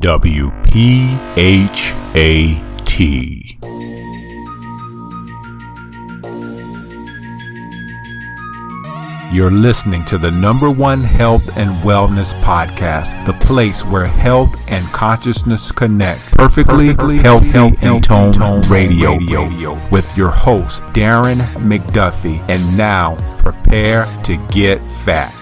WPHAT. You're listening to the number one health and wellness podcast, the place where health and consciousness connect. Perfectly, Perfectly healthy, healthy and tone, tone radio, radio with your host, Darren McDuffie. And now, prepare to get fat.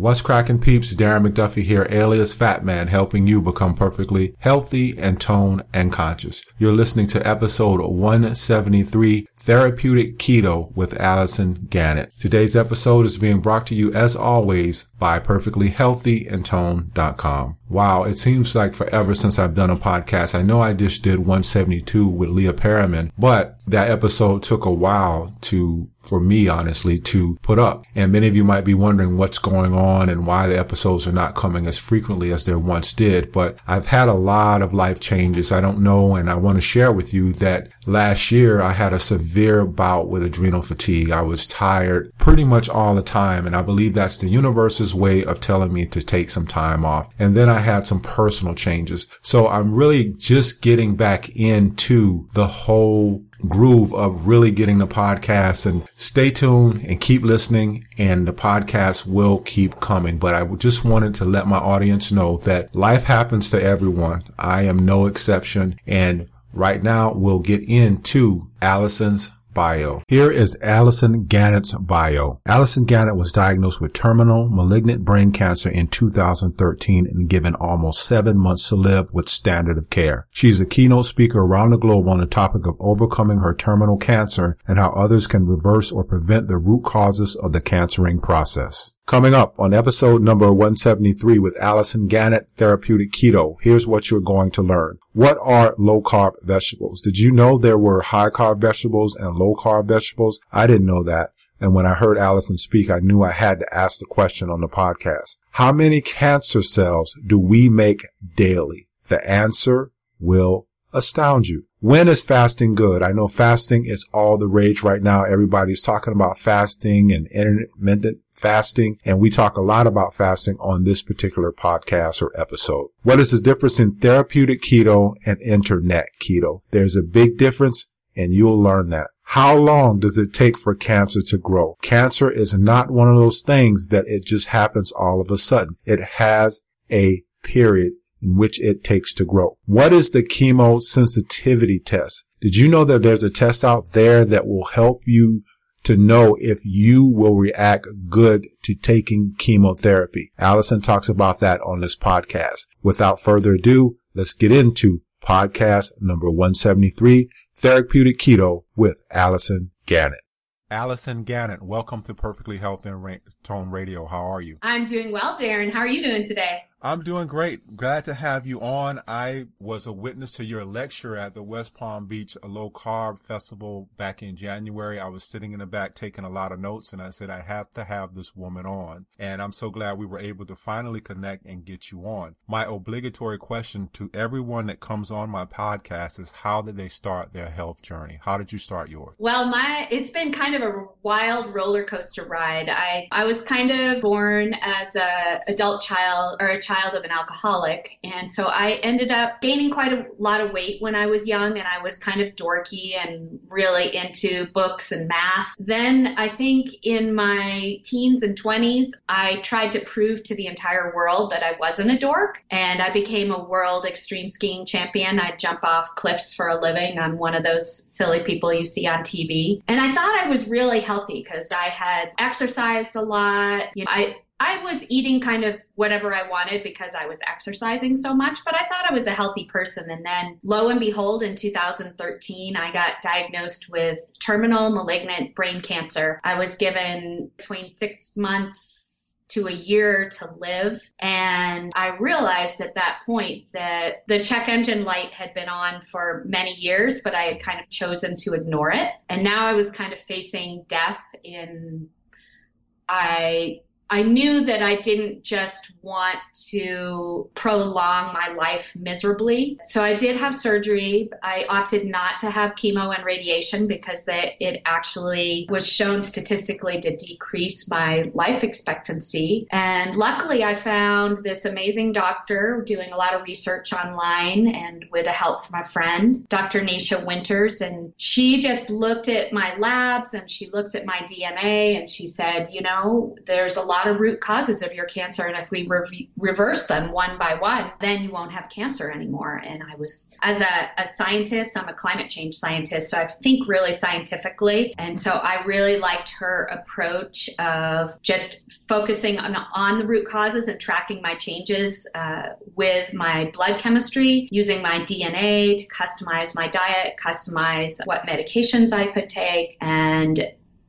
What's cracking peeps? Darren McDuffie here, alias Fat Man, helping you become perfectly healthy and tone and conscious. You're listening to episode 173, Therapeutic Keto with Allison Gannett. Today's episode is being brought to you as always by perfectlyhealthyandtone.com. Wow, it seems like forever since I've done a podcast. I know I just did 172 with Leah Perriman, but that episode took a while to, for me, honestly, to put up. And many of you might be wondering what's going on and why the episodes are not coming as frequently as they once did. But I've had a lot of life changes. I don't know. And I want to share with you that last year I had a severe bout with adrenal fatigue. I was tired pretty much all the time. And I believe that's the universe's way of telling me to take some time off. And then I had some personal changes. So I'm really just getting back into the whole groove of really getting the podcast and stay tuned and keep listening and the podcast will keep coming. But I just wanted to let my audience know that life happens to everyone. I am no exception. And right now we'll get into Allison's bio. Here is Allison Gannett's bio. Allison Gannett was diagnosed with terminal malignant brain cancer in 2013 and given almost seven months to live with standard of care. She is a keynote speaker around the globe on the topic of overcoming her terminal cancer and how others can reverse or prevent the root causes of the cancering process. Coming up on episode number 173 with Allison Gannett, Therapeutic Keto, here's what you're going to learn. What are low carb vegetables? Did you know there were high carb vegetables and low carb vegetables? I didn't know that. And when I heard Allison speak, I knew I had to ask the question on the podcast. How many cancer cells do we make daily? The answer will astound you. When is fasting good? I know fasting is all the rage right now. Everybody's talking about fasting and intermittent fasting. And we talk a lot about fasting on this particular podcast or episode. What is the difference in therapeutic keto and internet keto? There's a big difference and you'll learn that. How long does it take for cancer to grow? Cancer is not one of those things that it just happens all of a sudden. It has a period in which it takes to grow. What is the chemo sensitivity test? Did you know that there's a test out there that will help you to know if you will react good to taking chemotherapy. Allison talks about that on this podcast. Without further ado, let's get into podcast number 173, Therapeutic Keto with Allison Gannett. Allison Gannett, welcome to Perfectly Healthy and Tone Radio. How are you? I'm doing well, Darren. How are you doing today? I'm doing great. Glad to have you on. I was a witness to your lecture at the West Palm Beach Low Carb Festival back in January. I was sitting in the back taking a lot of notes and I said, I have to have this woman on. And I'm so glad we were able to finally connect and get you on. My obligatory question to everyone that comes on my podcast is how did they start their health journey? How did you start yours? Well, my, it's been kind of a wild roller coaster ride. I, I was kind of born as a adult child or a child of an alcoholic. And so I ended up gaining quite a lot of weight when I was young and I was kind of dorky and really into books and math. Then I think in my teens and 20s, I tried to prove to the entire world that I wasn't a dork and I became a world extreme skiing champion. I'd jump off cliffs for a living. I'm one of those silly people you see on TV. And I thought I was really healthy because I had exercised a lot. You know, I I was eating kind of whatever I wanted because I was exercising so much, but I thought I was a healthy person. And then, lo and behold, in 2013, I got diagnosed with terminal malignant brain cancer. I was given between six months to a year to live. And I realized at that point that the check engine light had been on for many years, but I had kind of chosen to ignore it. And now I was kind of facing death in I I knew that I didn't just want to prolong my life miserably. So I did have surgery. I opted not to have chemo and radiation because that it actually was shown statistically to decrease my life expectancy. And luckily I found this amazing doctor doing a lot of research online and with the help from a friend, Dr. Nasha Winters, and she just looked at my labs and she looked at my DNA and she said, you know, there's a lot of root causes of your cancer. And if we re- reverse them one by one, then you won't have cancer anymore. And I was, as a, a scientist, I'm a climate change scientist, so I think really scientifically. And so I really liked her approach of just focusing on, on the root causes and tracking my changes uh, with my blood chemistry, using my DNA to customize my diet, customize what medications I could take. And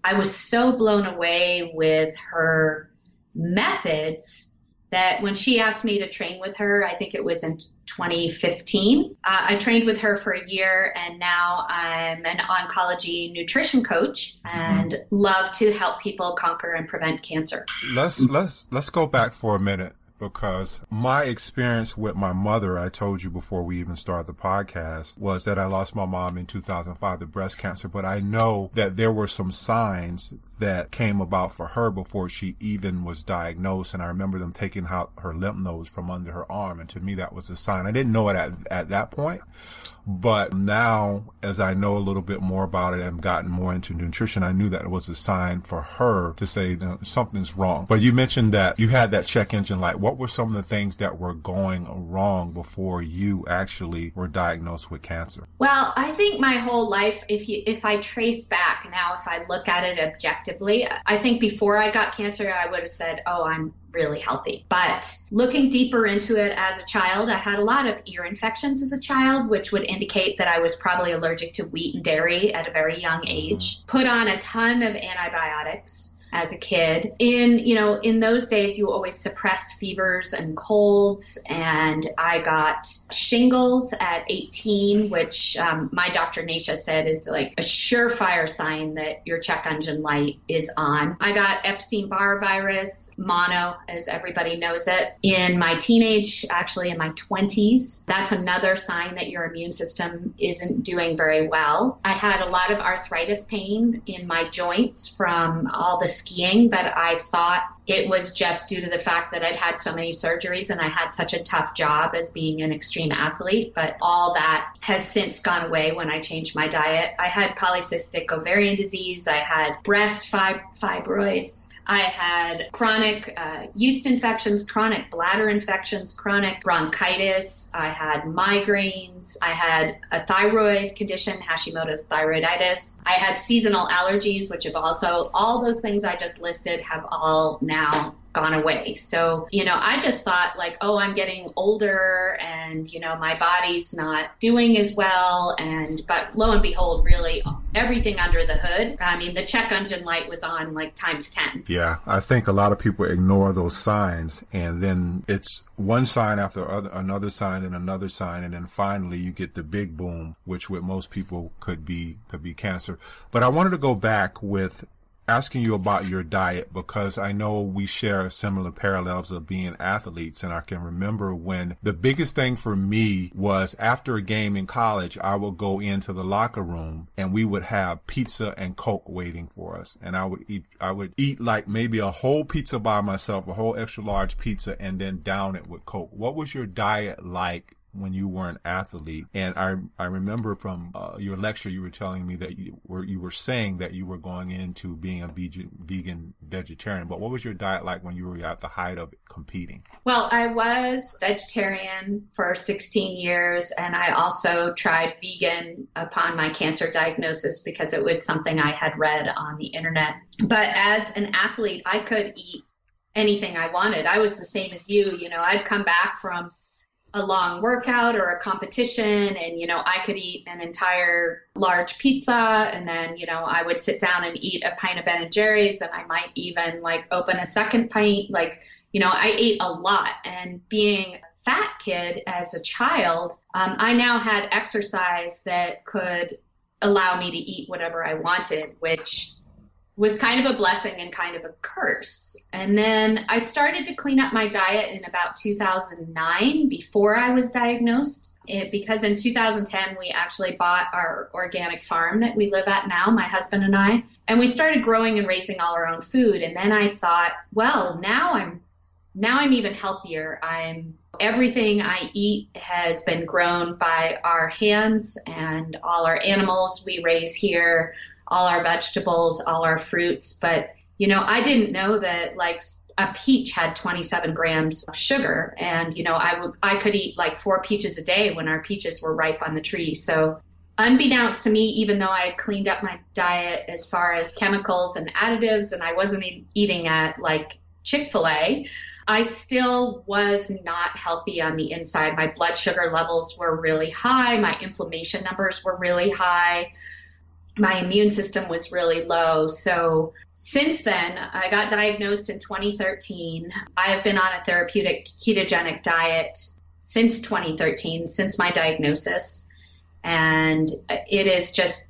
I was so blown away with her methods that when she asked me to train with her, I think it was in 2015, uh, I trained with her for a year and now I'm an oncology nutrition coach and mm-hmm. love to help people conquer and prevent cancer. Let's let's let's go back for a minute because my experience with my mother, I told you before we even started the podcast, was that I lost my mom in 2005 to breast cancer. But I know that there were some signs that came about for her before she even was diagnosed. And I remember them taking out her lymph nodes from under her arm. And to me, that was a sign. I didn't know it at, at that point. But now, as I know a little bit more about it and gotten more into nutrition, I knew that it was a sign for her to say something's wrong. But you mentioned that you had that check engine light. What were some of the things that were going wrong before you actually were diagnosed with cancer? Well, I think my whole life, if you if I trace back now, if I look at it objectively, I think before I got cancer, I would have said, "Oh, I'm really healthy. But looking deeper into it as a child, I had a lot of ear infections as a child, which would indicate that I was probably allergic to wheat and dairy at a very young age. Put on a ton of antibiotics as a kid. In, you know, in those days, you always suppressed fevers and colds. And I got shingles at 18, which um, my doctor Nasha said is like a surefire sign that your check engine light is on. I got Epstein Barr virus, mono, as everybody knows it, in my teenage, actually in my 20s. That's another sign that your immune system isn't doing very well. I had a lot of arthritis pain in my joints from all the skiing, but I thought it was just due to the fact that I'd had so many surgeries and I had such a tough job as being an extreme athlete. But all that has since gone away when I changed my diet. I had polycystic ovarian disease, I had breast fib- fibroids, I had chronic uh, yeast infections, chronic bladder infections, chronic bronchitis. I had migraines. I had a thyroid condition, Hashimoto's thyroiditis. I had seasonal allergies, which have also, all those things I just listed have all now gone away. So, you know, I just thought like, oh, I'm getting older and, you know, my body's not doing as well. And, but lo and behold, really everything under the hood. I mean, the check engine light was on like times 10. Yeah. I think a lot of people ignore those signs and then it's one sign after other, another sign and another sign. And then finally you get the big boom, which with most people could be, could be cancer. But I wanted to go back with asking you about your diet because I know we share similar parallels of being athletes. And I can remember when the biggest thing for me was after a game in college, I would go into the locker room and we would have pizza and Coke waiting for us. And I would eat, I would eat like maybe a whole pizza by myself, a whole extra large pizza and then down it with Coke. What was your diet like when you were an athlete. And I, I remember from uh, your lecture, you were telling me that you were, you were saying that you were going into being a vegan, vegetarian, but what was your diet like when you were at the height of competing? Well, I was vegetarian for 16 years and I also tried vegan upon my cancer diagnosis because it was something I had read on the internet. But as an athlete, I could eat anything I wanted. I was the same as you, you know, I'd come back from a long workout or a competition and you know i could eat an entire large pizza and then you know i would sit down and eat a pint of ben and jerry's and i might even like open a second pint. Like you know i ate a lot. And being a fat kid as a child um, i now had exercise that could allow me to eat whatever i wanted which was kind of a blessing and kind of a curse. And then I started to clean up my diet in about 2009 before I was diagnosed. It, because in 2010, we actually bought our organic farm that we live at now, my husband and I, and we started growing and raising all our own food. And then I thought, well, now I'm now I'm even healthier. I'm everything I eat has been grown by our hands and all our animals we raise here all our vegetables, all our fruits. But, you know, I didn't know that like a peach had 27 grams of sugar. And, you know, I would, I could eat like four peaches a day when our peaches were ripe on the tree. So, unbeknownst to me, even though I had cleaned up my diet as far as chemicals and additives, and I wasn't eating at like Chick fil A, I still was not healthy on the inside. My blood sugar levels were really high. My inflammation numbers were really high my immune system was really low. So since then, I got diagnosed in 2013. I have been on a therapeutic ketogenic diet since 2013, since my diagnosis. And it has just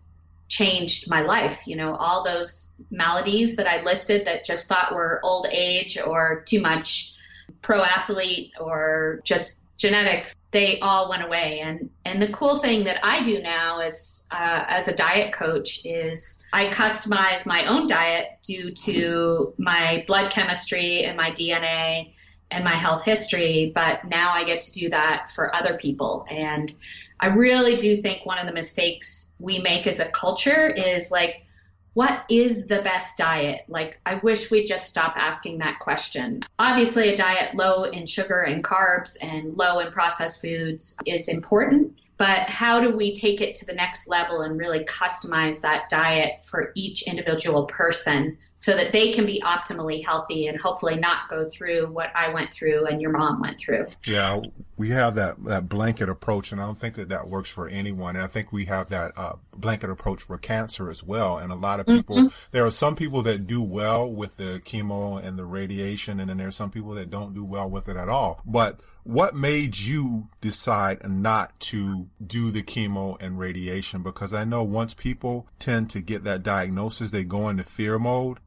changed my life. You know, all those maladies that I listed that just thought were old age or too much pro athlete or just genetics, they all went away. And and the cool thing that I do now is uh, as a diet coach is I customize my own diet due to my blood chemistry and my DNA and my health history. But now I get to do that for other people. And I really do think one of the mistakes we make as a culture is like what is the best diet? Like, I wish we'd just stop asking that question. Obviously, a diet low in sugar and carbs and low in processed foods is important, but how do we take it to the next level and really customize that diet for each individual person so that they can be optimally healthy and hopefully not go through what I went through and your mom went through? Yeah, we have that, that blanket approach, and I don't think that that works for anyone. And I think we have that uh, blanket approach for cancer as well. And a lot of people, mm-hmm. there are some people that do well with the chemo and the radiation, and then there's some people that don't do well with it at all. But what made you decide not to do the chemo and radiation? Because I know once people tend to get that diagnosis, they go into fear mode.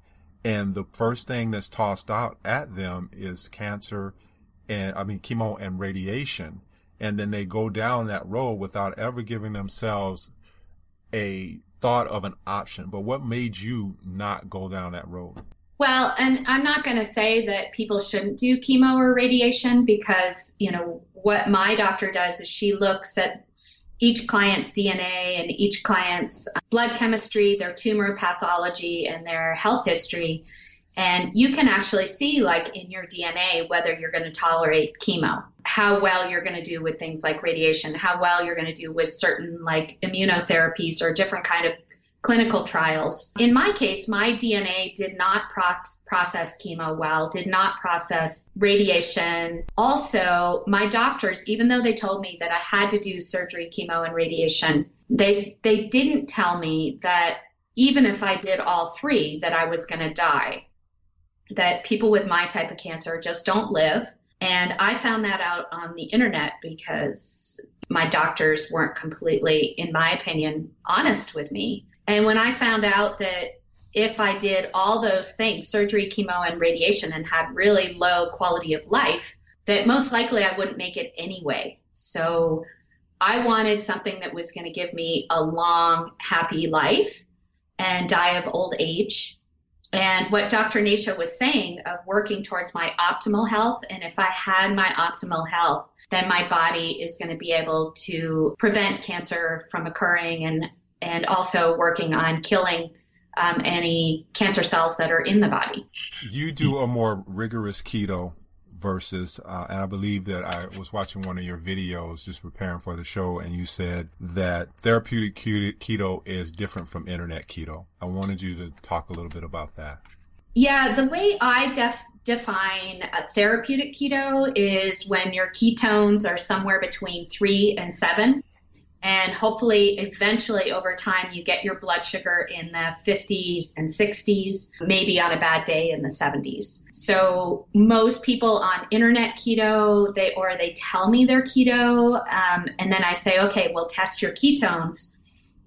And the first thing that's tossed out at them is cancer and, I mean, chemo and radiation. And then they go down that road without ever giving themselves a thought of an option. But what made you not go down that road? Well, and I'm not going to say that people shouldn't do chemo or radiation because, you know, what my doctor does is she looks at each client's DNA and each client's uh, blood chemistry, their tumor pathology, and their health history. And you can actually see, like in your DNA, whether you're going to tolerate chemo, how well you're going to do with things like radiation, how well you're going to do with certain like immunotherapies or different kind of clinical trials. In my case, my DNA did not pro- process chemo well, did not process radiation. Also, my doctors, even though they told me that I had to do surgery, chemo, and radiation, they they didn't tell me that even if I did all three, that I was going to die. That people with my type of cancer just don't live. And I found that out on the internet because my doctors weren't completely, in my opinion, honest with me. And when I found out that if I did all those things, surgery, chemo, and radiation, and had really low quality of life, that most likely I wouldn't make it anyway. So I wanted something that was going to give me a long, happy life and die of old age. And what Dr. Nasha was saying of working towards my optimal health, and if I had my optimal health, then my body is going to be able to prevent cancer from occurring and and also working on killing um, any cancer cells that are in the body. You do a more rigorous keto versus, uh, and I believe that I was watching one of your videos just preparing for the show, and you said that therapeutic keto is different from internet keto. I wanted you to talk a little bit about that. Yeah, the way I def- define therapeutic keto is when your ketones are somewhere between three and seven and hopefully eventually over time you get your blood sugar in the 50s and 60s maybe on a bad day in the 70s so most people on internet keto they or they tell me they're keto um, and then i say okay well test your ketones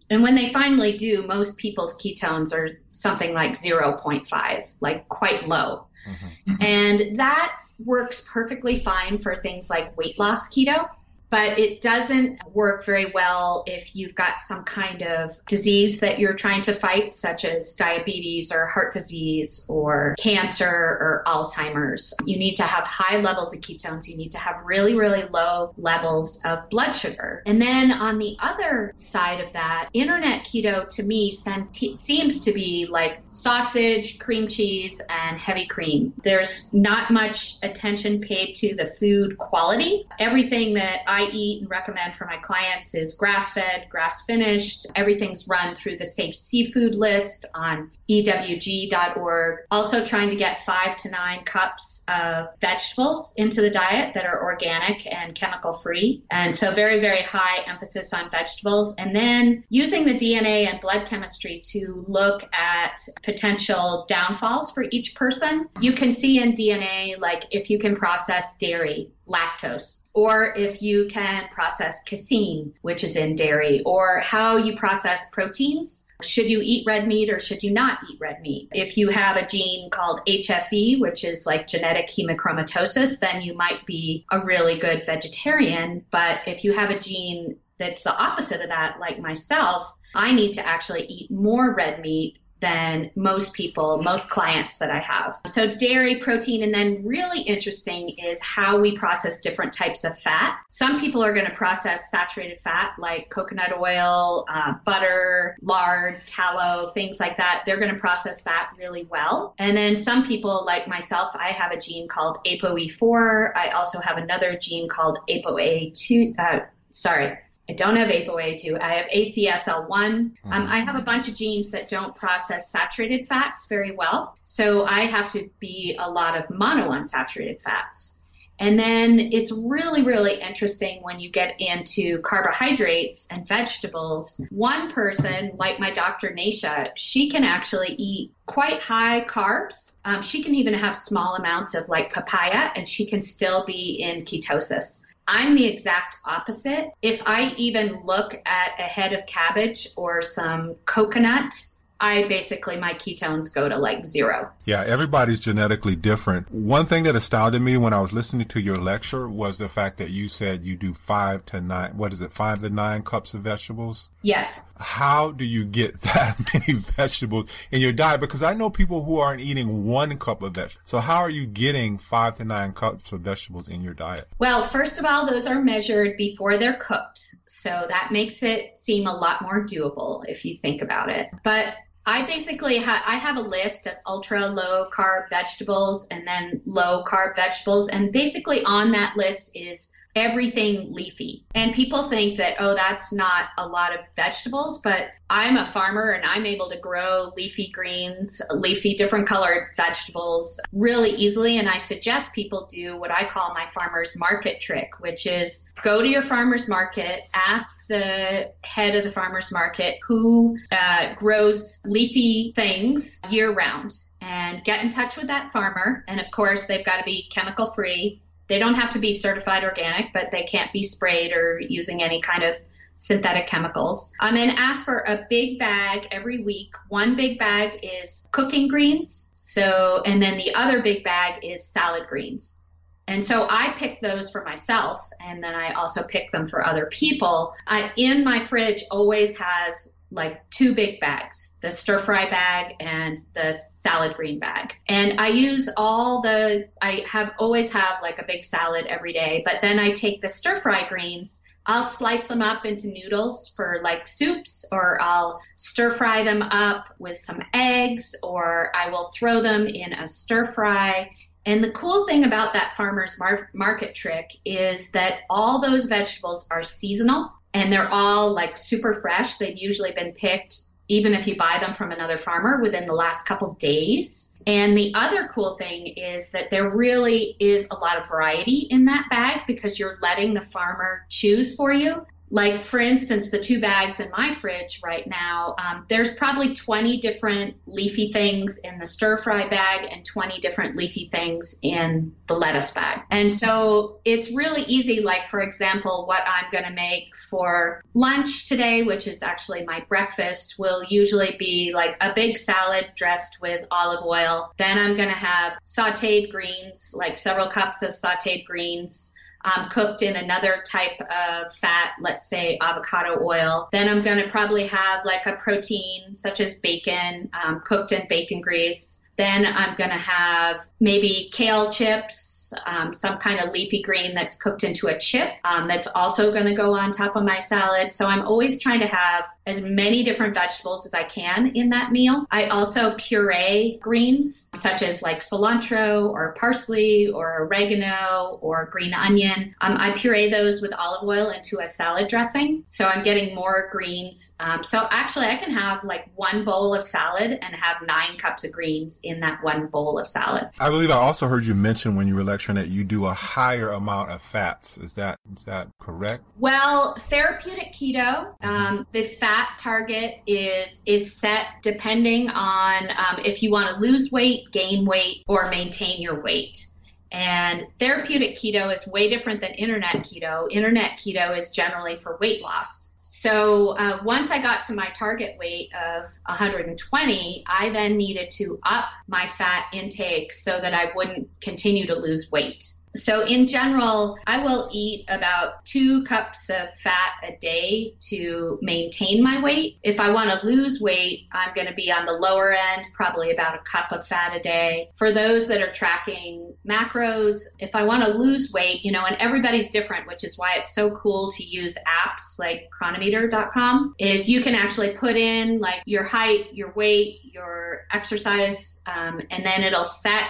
And when they finally do, most people's ketones are something like 0.5, like quite low. Mm-hmm. And that works perfectly fine for things like weight loss keto but it doesn't work very well if you've got some kind of disease that you're trying to fight, such as diabetes or heart disease or cancer or Alzheimer's. You need to have high levels of ketones. You need to have really, really low levels of blood sugar. And then on the other side of that, internet keto to me seems to be like sausage, cream cheese, and heavy cream. There's not much attention paid to the food quality. Everything that I I eat and recommend for my clients is grass fed, grass finished. Everything's run through the Safe Seafood list on EWG.org. Also, trying to get five to nine cups of vegetables into the diet that are organic and chemical free. And so, very, very high emphasis on vegetables. And then using the DNA and blood chemistry to look at potential downfalls for each person. You can see in DNA, like if you can process dairy, lactose, or if you can process casein, which is in dairy, or how you process proteins. Should you eat red meat or should you not eat red meat? If you have a gene called HFE, which is like genetic hemochromatosis, then you might be a really good vegetarian. But if you have a gene that's the opposite of that, like myself, I need to actually eat more red meat than most people, most clients that I have. So, dairy, protein, and then really interesting is how we process different types of fat. Some people are going to process saturated fat like coconut oil, uh, butter, lard, tallow, things like that. They're going to process that really well. And then some people, like myself, I have a gene called ApoE4. I also have another gene called ApoA2. Uh, sorry, I don't have ApoA2. I have ACSL1. Um, mm-hmm. I have a bunch of genes that don't process saturated fats very well. So I have to be a lot of monounsaturated fats. And then it's really, really interesting when you get into carbohydrates and vegetables. One person, like my doctor Nasha, she can actually eat quite high carbs. Um, she can even have small amounts of like papaya and she can still be in ketosis. I'm the exact opposite. If I even look at a head of cabbage or some coconut, I basically my ketones go to like zero. Yeah, everybody's genetically different. One thing that astounded me when I was listening to your lecture was the fact that you said you do five to nine, what is it, five to nine cups of vegetables? Yes. How do you get that many vegetables in your diet? Because I know people who aren't eating one cup of vegetables. So how are you getting five to nine cups of vegetables in your diet? Well, first of all, those are measured before they're cooked. So that makes it seem a lot more doable if you think about it. But I basically ha- I have a list of ultra low carb vegetables and then low carb vegetables, and basically on that list is everything leafy. And people think that, oh, that's not a lot of vegetables, but I'm a farmer and I'm able to grow leafy greens, leafy different colored vegetables really easily. And I suggest people do what I call my farmer's market trick, which is go to your farmer's market, ask the head of the farmer's market who uh, grows leafy things year round and get in touch with that farmer. And of course, they've got to be chemical free they don't have to be certified organic, but they can't be sprayed or using any kind of synthetic chemicals. Um, and ask for a big bag every week. One big bag is cooking greens. So, and then the other big bag is salad greens. And so I pick those for myself, and then I also pick them for other people. I, in my fridge always has like two big bags the stir fry bag and the salad green bag and i use all the i have always have like a big salad every day but then i take the stir fry greens I'll slice them up into noodles for like soups, or I'll stir fry them up with some eggs, or I will throw them in a stir fry. And the cool thing about that farmer's mar- market trick is that all those vegetables are seasonal and they're all like super fresh. They've usually been picked even if you buy them from another farmer within the last couple of days. And the other cool thing is that there really is a lot of variety in that bag because you're letting the farmer choose for you. Like for instance the two bags in my fridge right now um, there's probably 20 different leafy things in the stir fry bag and 20 different leafy things in the lettuce bag. And so it's really easy like for example what i'm going to make for lunch today which is actually my breakfast will usually be like a big salad dressed with olive oil. Then i'm going to have sauteed greens like several cups of sauteed greens um, cooked in another type of fat, let's say avocado oil. Then I'm going to probably have like a protein such as bacon, um, cooked in bacon grease. Then I'm going to have maybe kale chips, um, some kind of leafy green that's cooked into a chip um, that's also going to go on top of my salad. So I'm always trying to have as many different vegetables as I can in that meal. I also puree greens such as like cilantro or parsley or oregano or green onion. Um, I puree those with olive oil into a salad dressing. So I'm getting more greens. Um, so actually, I can have like one bowl of salad and have nine cups of greens in that one bowl of salad. I believe I also heard you mention when you were lecturing that you do a higher amount of fats. Is that is that correct? Well, therapeutic keto, um, the fat target is is set depending on um, if you want to lose weight, gain weight, or maintain your weight. And therapeutic keto is way different than internet keto. Internet keto is generally for weight loss. So uh, once I got to my target weight of 120, I then needed to up my fat intake so that I wouldn't continue to lose weight. So, in general, I will eat about two cups of fat a day to maintain my weight. If I want to lose weight, I'm going to be on the lower end, probably about a cup of fat a day. For those that are tracking macros, if I want to lose weight, you know, and everybody's different, which is why it's so cool to use apps like cronometer.com, is you can actually put in like your height, your weight, your exercise, um, and then it'll set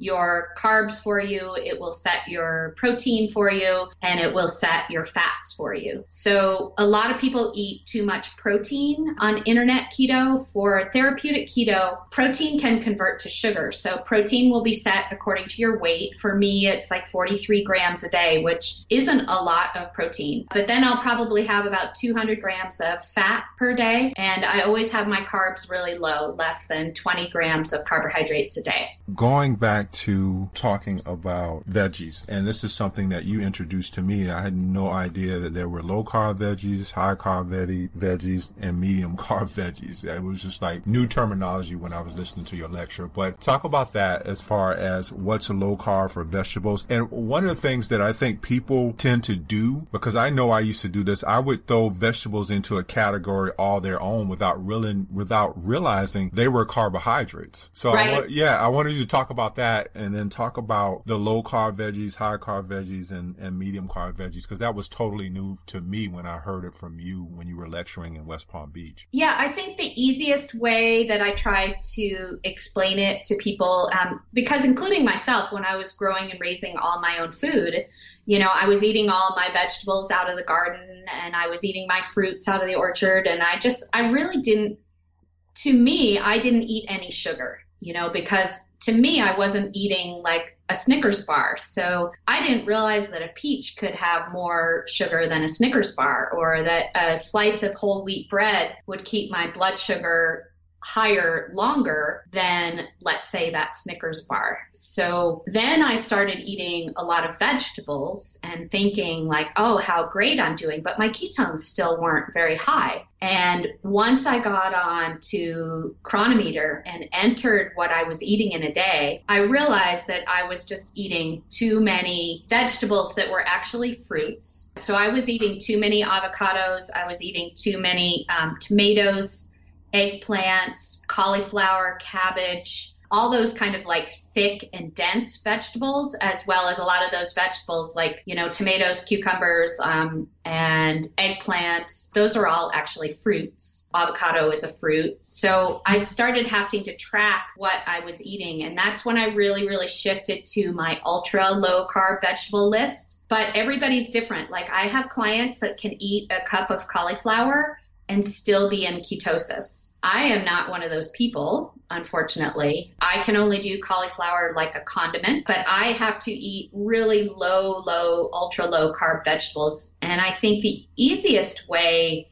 your carbs for you, it will set your protein for you, and it will set your fats for you. So, a lot of people eat too much protein on internet keto. For therapeutic keto, protein can convert to sugar. So, protein will be set according to your weight. For me, it's like 43 grams a day, which isn't a lot of protein. But then I'll probably have about 200 grams of fat per day, and I always have my carbs really low, less than 20 grams of carbohydrates a day. Going back to talking about veggies. And this is something that you introduced to me. I had no idea that there were low carb veggies, high carb veggies, and medium carb veggies. It was just like new terminology when I was listening to your lecture. But talk about that as far as what's a low carb for vegetables. And one of the things that I think people tend to do, because I know I used to do this, I would throw vegetables into a category all their own without really, without realizing they were carbohydrates. So right. I, yeah, I wanted you to talk about that that and then talk about the low carb veggies, high carb veggies, and, and medium carb veggies, because that was totally new to me when I heard it from you when you were lecturing in West Palm Beach. Yeah, I think the easiest way that I try to explain it to people, um, because including myself, when I was growing and raising all my own food, you know, I was eating all my vegetables out of the garden and I was eating my fruits out of the orchard. And I just, I really didn't, to me, I didn't eat any sugar you know, because to me, I wasn't eating like a Snickers bar. So I didn't realize that a peach could have more sugar than a Snickers bar, or that a slice of whole wheat bread would keep my blood sugar higher longer than, let's say, that Snickers bar. So then I started eating a lot of vegetables and thinking, like, oh, how great I'm doing. But my ketones still weren't very high. And once I got on to Cronometer and entered what I was eating in a day, I realized that I was just eating too many vegetables that were actually fruits. So I was eating too many avocados, I was eating too many um, tomatoes eggplants, cauliflower, cabbage, all those kind of like thick and dense vegetables, as well as a lot of those vegetables like, you know, tomatoes, cucumbers, um, and eggplants. Those are all actually fruits. Avocado is a fruit. So I started having to track what I was eating. And that's when I really, really shifted to my ultra low carb vegetable list. But everybody's different. Like I have clients that can eat a cup of cauliflower and still be in ketosis. I am not one of those people, unfortunately. I can only do cauliflower like a condiment, but I have to eat really low, low, ultra low carb vegetables. And I think the easiest way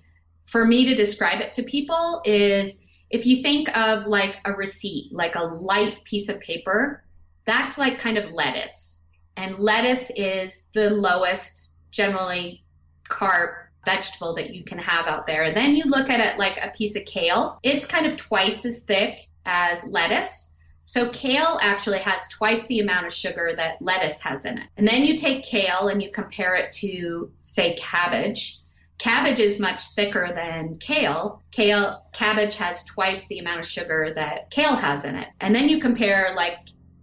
for me to describe it to people is if you think of like a receipt, like a light piece of paper, that's like kind of lettuce. And lettuce is the lowest, generally, carb vegetable that you can have out there. Then you look at it like a piece of kale, it's kind of twice as thick as lettuce. So kale actually has twice the amount of sugar that lettuce has in it. And then you take kale and you compare it to, say, cabbage. Cabbage is much thicker than kale. Kale cabbage has twice the amount of sugar that kale has in it. And then you compare like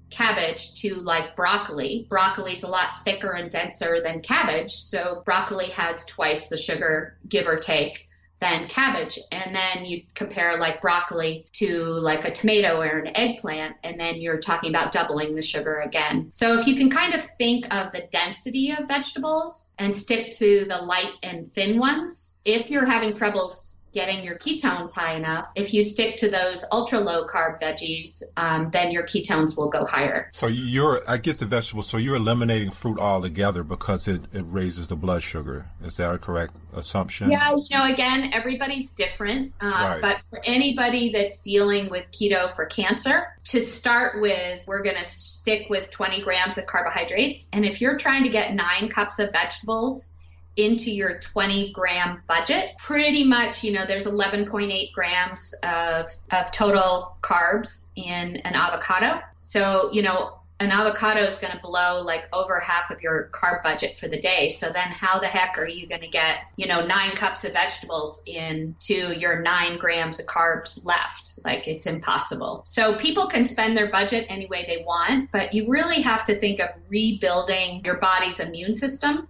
cabbage to like broccoli. Broccoli's a lot thicker and denser than cabbage, so broccoli has twice the sugar, give or take, than cabbage. And then you compare like broccoli to like a tomato or an eggplant, and then you're talking about doubling the sugar again. So if you can kind of think of the density of vegetables and stick to the light and thin ones, if you're having troubles getting your ketones high enough, if you stick to those ultra low carb veggies, um, then your ketones will go higher. So you're, I get the vegetables, so you're eliminating fruit altogether because it, it raises the blood sugar. Is that a correct assumption? Yeah, you know, again, everybody's different. Uh, right. But for anybody that's dealing with keto for cancer, to start with, we're going to stick with 20 grams of carbohydrates. And if you're trying to get nine cups of vegetables, into your 20 gram budget. Pretty much, you know, there's 11.8 grams of, of total carbs in an avocado. So, you know, an avocado is going to blow like over half of your carb budget for the day. So then how the heck are you going to get, you know, nine cups of vegetables into your nine grams of carbs left? Like it's impossible. So people can spend their budget any way they want, but you really have to think of rebuilding your body's immune system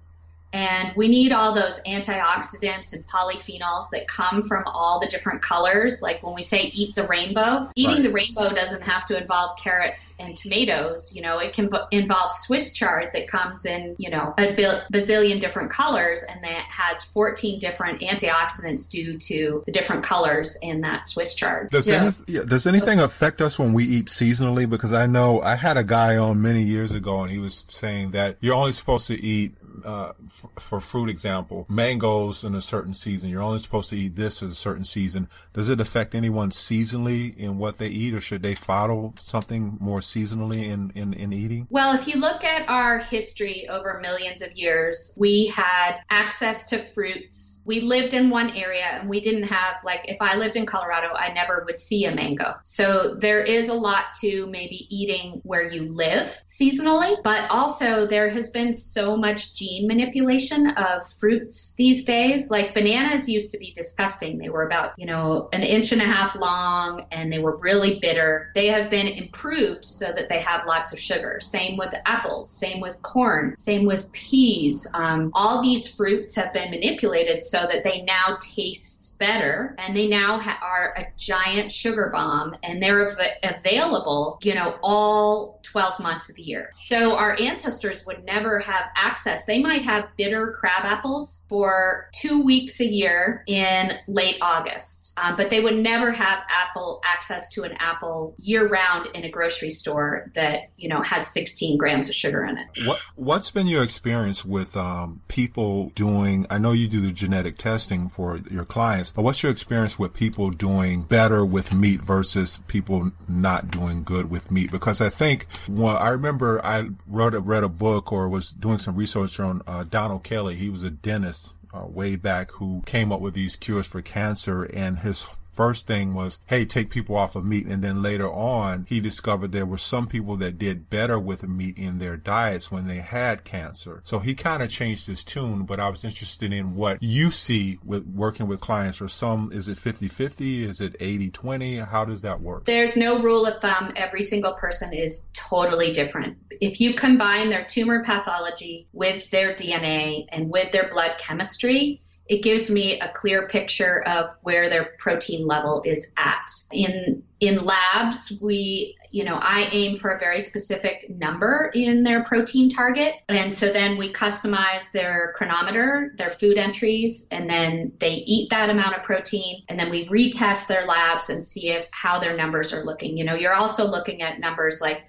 and we need all those antioxidants and polyphenols that come from all the different colors. Like when we say eat the rainbow, eating right. the rainbow doesn't have to involve carrots and tomatoes. You know, it can b- involve Swiss chard that comes in, you know, a bazillion different colors and that has 14 different antioxidants due to the different colors in that Swiss chard. Does, yeah. Any, does anything affect us when we eat seasonally? Because I know I had a guy on many years ago and he was saying that you're only supposed to eat uh, f- for fruit example, mangoes in a certain season. You're only supposed to eat this in a certain season. Does it affect anyone seasonally in what they eat, or should they follow something more seasonally in, in, in eating? Well, if you look at our history over millions of years, we had access to fruits. We lived in one area and we didn't have, like, if I lived in Colorado, I never would see a mango. So there is a lot to maybe eating where you live seasonally, but also there has been so much gene manipulation of fruits these days. Like bananas used to be disgusting. They were about, you know, an inch and a half long and they were really bitter. They have been improved so that they have lots of sugar. Same with apples, same with corn, same with peas. Um, all these fruits have been manipulated so that they now taste better and they now ha- are a giant sugar bomb and they're av- available, you know, all 12 months of the year. So our ancestors would never have access. They might have bitter crab apples for two weeks a year in late August, um, but they would never have apple access to an apple year round in a grocery store that you know has 16 grams of sugar in it. What What's been your experience with um, people doing? I know you do the genetic testing for your clients, but what's your experience with people doing better with meat versus people not doing good with meat? Because I think well, I remember I wrote read a book or was doing some research uh, Donald Kelley. He was a dentist uh, way back who came up with these cures for cancer and his first thing was, hey, take people off of meat. And then later on, he discovered there were some people that did better with meat in their diets when they had cancer. So he kind of changed his tune, but I was interested in what you see with working with clients or some, is it 50 50? Is it 80 20? How does that work? There's no rule of thumb. Every single person is totally different. If you combine their tumor pathology with their DNA and with their blood chemistry, it gives me a clear picture of where their protein level is at. In in labs, we, you know, I aim for a very specific number in their protein target. And so then we customize their cronometer, their food entries, and then they eat that amount of protein. And then we retest their labs and see if how their numbers are looking. You know, you're also looking at numbers like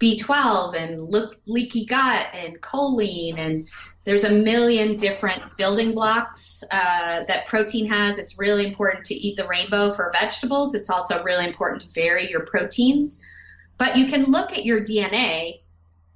B12 and leaky gut and choline and there's a million different building blocks uh, that protein has. It's really important to eat the rainbow for vegetables. It's also really important to vary your proteins. But you can look at your DNA,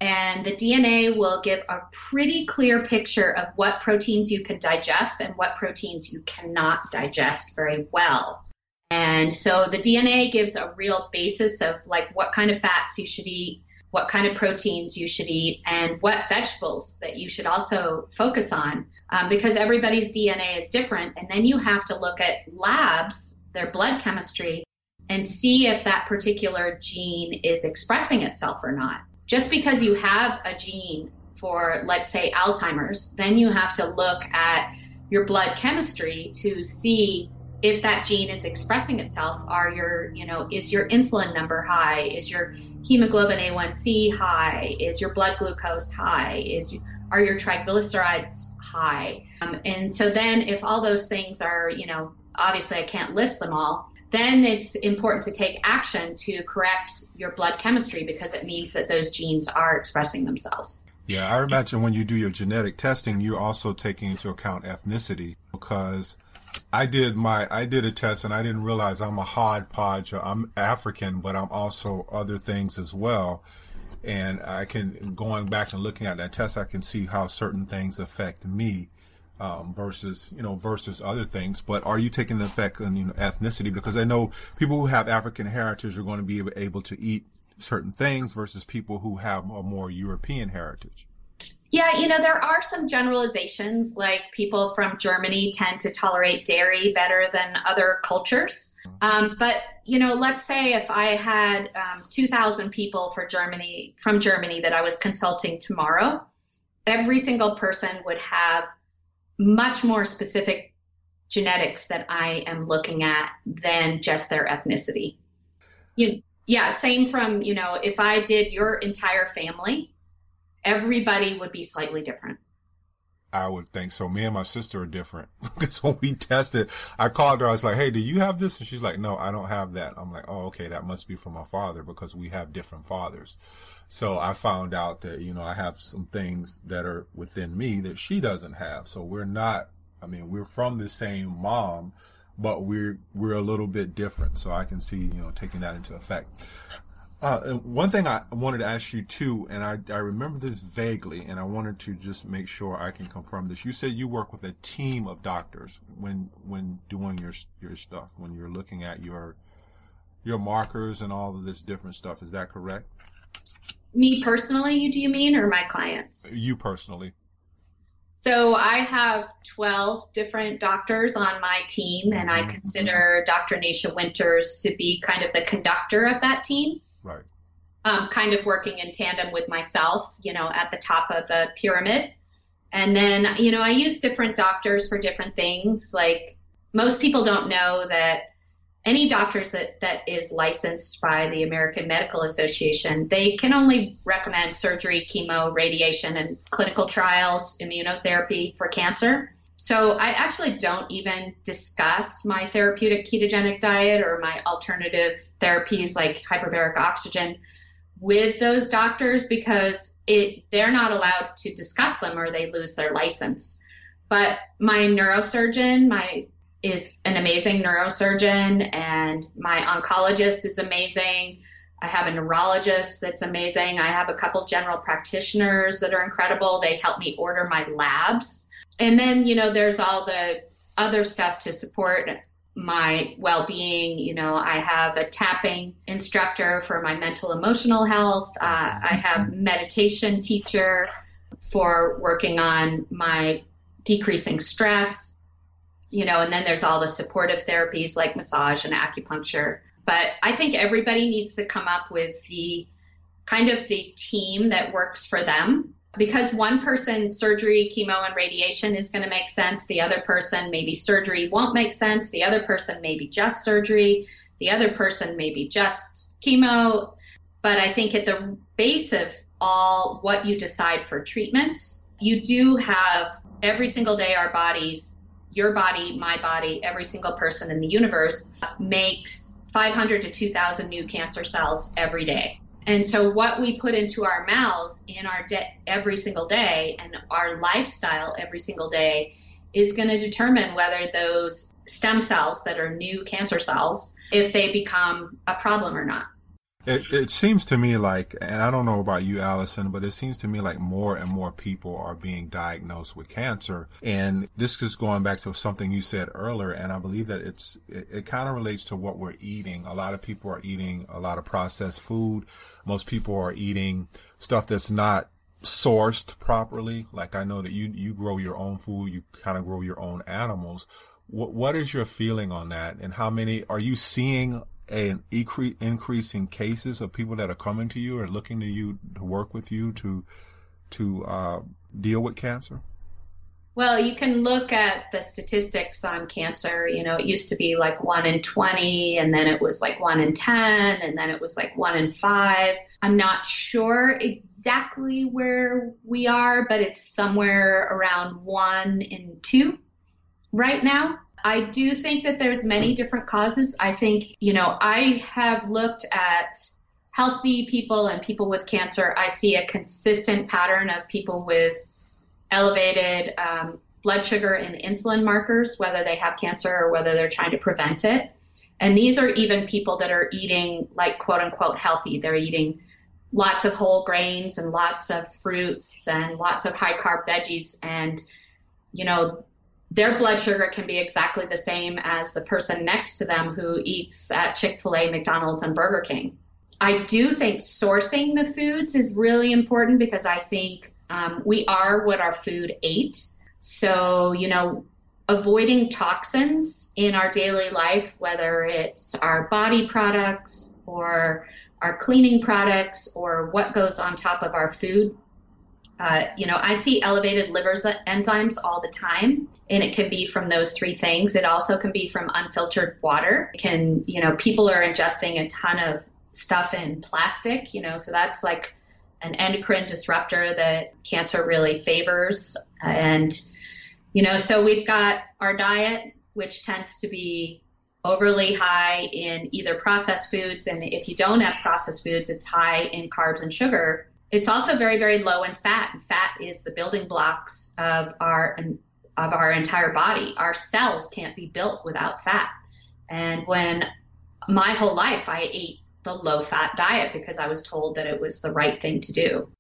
and the DNA will give a pretty clear picture of what proteins you can digest and what proteins you cannot digest very well. And so the DNA gives a real basis of like what kind of fats you should eat, what kind of proteins you should eat, and what vegetables that you should also focus on um, because everybody's DNA is different. And then you have to look at labs, their blood chemistry, and see if that particular gene is expressing itself or not. Just because you have a gene for, let's say, Alzheimer's, then you have to look at your blood chemistry to see if that gene is expressing itself are your you know is your insulin number high? Is your hemoglobin a1c high? Is your blood glucose high? Is are your triglycerides high? Um, and so then if all those things are you know obviously i can't list them all then it's important to take action to correct your blood chemistry because it means that those genes are expressing themselves. Yeah i imagine when you do your genetic testing you're also taking into account ethnicity because I did my I did a test and I didn't realize I'm a hodgepodge. I'm African, but I'm also other things as well. And I can going back and looking at that test, I can see how certain things affect me um, versus you know versus other things. But are you taking effect on you know ethnicity? Because I know people who have African heritage are going to be able to eat certain things versus people who have a more European heritage. Yeah, you know, there are some generalizations, like people from Germany tend to tolerate dairy better than other cultures. Um, but, you know, let's say if I had um, 2,000 people for Germany, from Germany that I was consulting tomorrow, every single person would have much more specific genetics that I am looking at than just their ethnicity. You, yeah, same from, you know, if I did your entire family, everybody would be slightly different. I would think so. Me and my sister are different because when we tested, I called her. I was like, "Hey, do you have this?" And she's like, "No, I don't have that." I'm like, "Oh, okay, that must be from my father because we have different fathers." So I found out that you know I have some things that are within me that she doesn't have. So we're not. I mean, we're from the same mom, but we're we're a little bit different. So I can see you know taking that into effect. Uh, one thing I wanted to ask you too, and I, I remember this vaguely, and I wanted to just make sure I can confirm this. You said you work with a team of doctors when when doing your your stuff, when you're looking at your your markers and all of this different stuff. Is that correct? Me personally, you do you mean, or my clients? You personally. So I have 12 different doctors on my team, and I mm-hmm. consider Dr. Nasha Winters to be kind of the conductor of that team. Right. Um, kind of working in tandem with myself, you know, at the top of the pyramid. And then, you know, I use different doctors for different things. Like most people don't know that any doctors that, that is licensed by the American Medical Association, they can only recommend surgery, chemo, radiation, and clinical trials, immunotherapy for cancer. So I actually don't even discuss my therapeutic ketogenic diet or my alternative therapies like hyperbaric oxygen with those doctors because it they're not allowed to discuss them or they lose their license. But my neurosurgeon, my is an amazing neurosurgeon and my oncologist is amazing. I have a neurologist that's amazing. I have a couple general practitioners that are incredible. They help me order my labs and then you know there's all the other stuff to support my well-being. You know i have a tapping instructor for my mental emotional health. Uh, i have meditation teacher for working on my decreasing stress. You know and then there's all the supportive therapies like massage and acupuncture. But i think everybody needs to come up with the kind of the team that works for them because one person surgery chemo and radiation is going to make sense the other person maybe surgery won't make sense the other person maybe just surgery the other person maybe just chemo. But i think at the base of all what you decide for treatments you do have every single day our bodies your body my body every single person in the universe makes 500 to 2000 new cancer cells every day and so, what we put into our mouths in our de- every single day and our lifestyle every single day is going to determine whether those stem cells that are new cancer cells, if they become a problem or not. It, it seems to me like, and I don't know about you, Alison, but it seems to me like more and more people are being diagnosed with cancer. And this is going back to something you said earlier. And I believe that it's, it, it kind of relates to what we're eating. A lot of people are eating a lot of processed food. Most people are eating stuff that's not sourced properly. Like I know that you, you grow your own food. You kind of grow your own animals. What, what is your feeling on that? And how many are you seeing an increase in cases of people that are coming to you or looking to you to work with you to to uh, deal with cancer? Well, you can look at the statistics on cancer. You know, it used to be like one in 20, and then it was like one in 10, and then it was like one in five. I'm not sure exactly where we are, but it's somewhere around one in two right now. I do think that there's many different causes. I think, you know, I have looked at healthy people and people with cancer. I see a consistent pattern of people with elevated um, blood sugar and insulin markers, whether they have cancer or whether they're trying to prevent it. And these are even people that are eating, like, quote unquote, healthy. They're eating lots of whole grains and lots of fruits and lots of high carb veggies. And, you know, their blood sugar can be exactly the same as the person next to them who eats at Chick fil A, McDonald's, and Burger King. I do think sourcing the foods is really important because I think um, we are what our food ate. So, you know, avoiding toxins in our daily life, whether it's our body products or our cleaning products or what goes on top of our food, uh, you know, I see elevated liver enzymes all the time, and it can be from those three things. It also can be from unfiltered water. It can, you know, people are ingesting a ton of stuff in plastic, you know, so that's like an endocrine disruptor that cancer really favors. And, you know, so we've got our diet, which tends to be overly high in either processed foods, and if you don't have processed foods, it's high in carbs and sugar it's also very, very low in fat. And fat is the building blocks of our of our entire body. Our cells can't be built without fat. And when my whole life I ate the low fat diet because I was told that it was the right thing to do.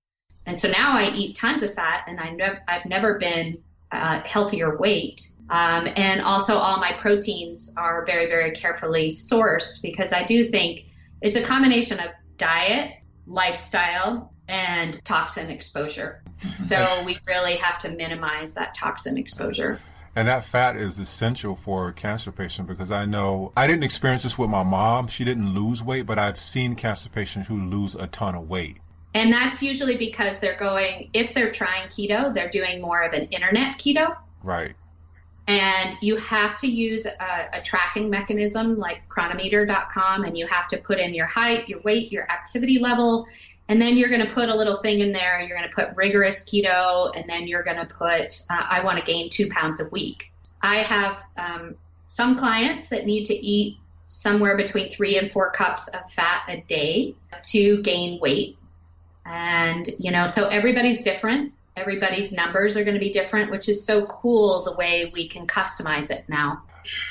And so now I eat tons of fat, and I nev- I've never been uh, healthier weight. Um, and also, all my proteins are very, very carefully sourced because I do think it's a combination of diet, lifestyle, and toxin exposure. So we really have to minimize that toxin exposure. And that fat is essential for a cancer patient because I know I didn't experience this with my mom. She didn't lose weight, but I've seen cancer patients who lose a ton of weight. And that's usually because they're going, if they're trying keto, they're doing more of an internet keto. Right. And you have to use a, a tracking mechanism like cronometer.com, and you have to put in your height, your weight, your activity level, and then you're going to put a little thing in there. You're going to put rigorous keto, and then you're going to put, uh, I want to gain two pounds a week. I have um, some clients that need to eat somewhere between three and four cups of fat a day to gain weight. And, you know, so everybody's different. Everybody's numbers are going to be different, which is so cool the way we can customize it now.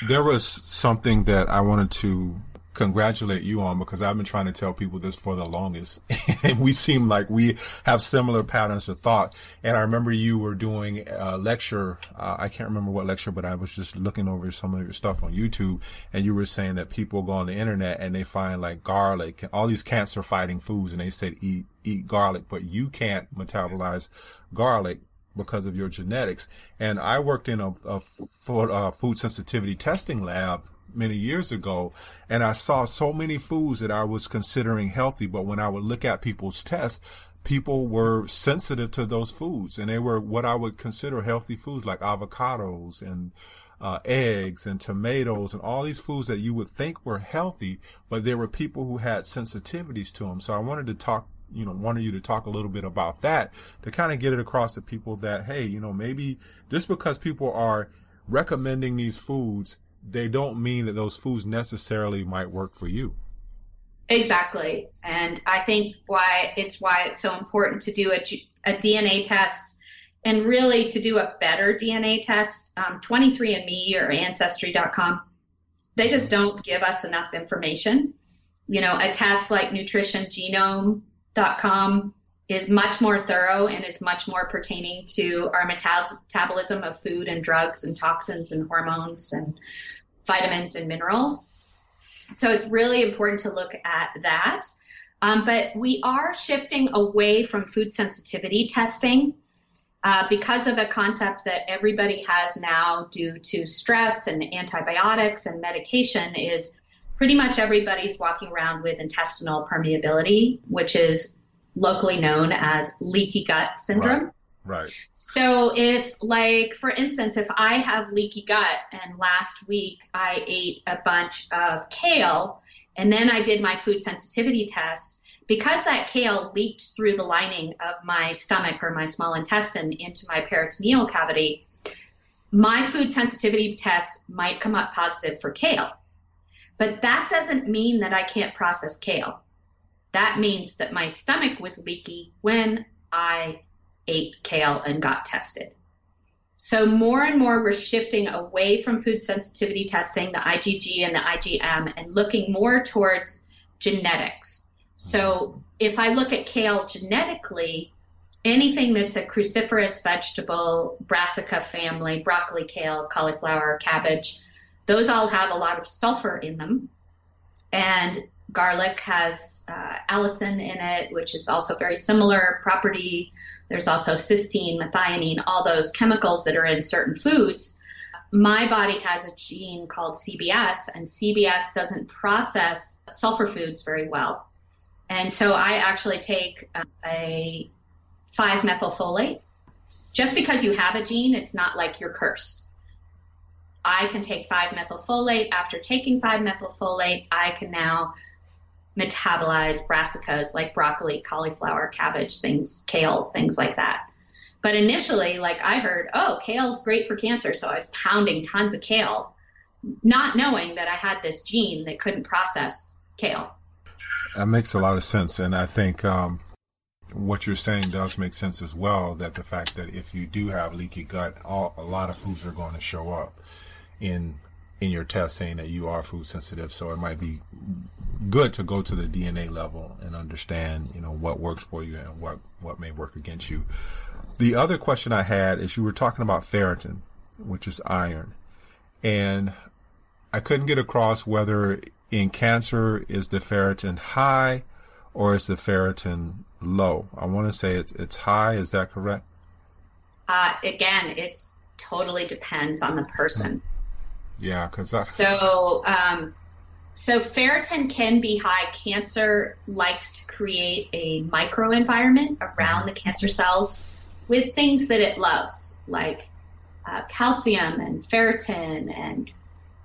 There was something that I wanted to congratulate you on because I've been trying to tell people this for the longest. and we seem like we have similar patterns of thought. And I remember you were doing a lecture. Uh, I can't remember what lecture, but I was just looking over some of your stuff on YouTube and you were saying that people go on the internet and they find like garlic, all these cancer fighting foods. And they said eat, eat garlic, but you can't metabolize garlic because of your genetics. And I worked in a, a, a food sensitivity testing lab many years ago and I saw so many foods that I was considering healthy, but when I would look at people's tests, people were sensitive to those foods and they were what I would consider healthy foods like avocados and uh, eggs and tomatoes and all these foods that you would think were healthy, but there were people who had sensitivities to them. So I wanted to talk, you know, wanted you to talk a little bit about that to kind of get it across to people that, hey, you know, maybe just because people are recommending these foods, they don't mean that those foods necessarily might work for you. Exactly. And I think why it's why it's so important to do a, a DNA test and really to do a better DNA test. Um, 23andMe or Ancestry.com, they just don't give us enough information. You know, a test like nutritiongenome.com is much more thorough and is much more pertaining to our metabolism of food and drugs and toxins and hormones and vitamins and minerals. So it's really important to look at that. Um, but we are shifting away from food sensitivity testing uh, because of a concept that everybody has now due to stress and antibiotics and medication is pretty much everybody's walking around with intestinal permeability, which is locally known as leaky gut syndrome. Right. Right. So if like for instance, if I have leaky gut and last week I ate a bunch of kale and then I did my food sensitivity test, because that kale leaked through the lining of my stomach or my small intestine into my peritoneal cavity, my food sensitivity test might come up positive for kale. But that doesn't mean that I can't process kale. That means that my stomach was leaky when I ate kale and got tested. So more and more we're shifting away from food sensitivity testing, the IgG and the IgM, and looking more towards genetics. So if I look at kale genetically, anything that's a cruciferous vegetable, brassica family, broccoli, kale, cauliflower, cabbage, those all have a lot of sulfur in them. And garlic has uh, allicin in it, which is also very similar property there's also cysteine, methionine, all those chemicals that are in certain foods. My body has a gene called CBS, and CBS doesn't process sulfur foods very well. And so I actually take uh, a 5 methylfolate. Just because you have a gene, it's not like you're cursed. I can take 5 methylfolate. After taking 5 methylfolate, I can now metabolize brassicas like broccoli, cauliflower, cabbage, things, kale, things like that. But initially, like I heard, oh, kale's great for cancer. So I was pounding tons of kale, not knowing that I had this gene that couldn't process kale. That makes a lot of sense. And I think um, what you're saying does make sense as well that the fact that if you do have leaky gut, all, a lot of foods are going to show up in in your test saying that you are food sensitive. So it might be good to go to the DNA level and understand, you know, what works for you and what, what may work against you. The other question I had is you were talking about ferritin, which is iron. And I couldn't get across whether in cancer is the ferritin high or is the ferritin low. I want to say it's, it's high. Is that correct? Uh, again, it's totally depends on the person. Yeah, because so um, so ferritin can be high. Cancer likes to create a microenvironment around the cancer cells with things that it loves, like uh, calcium and ferritin and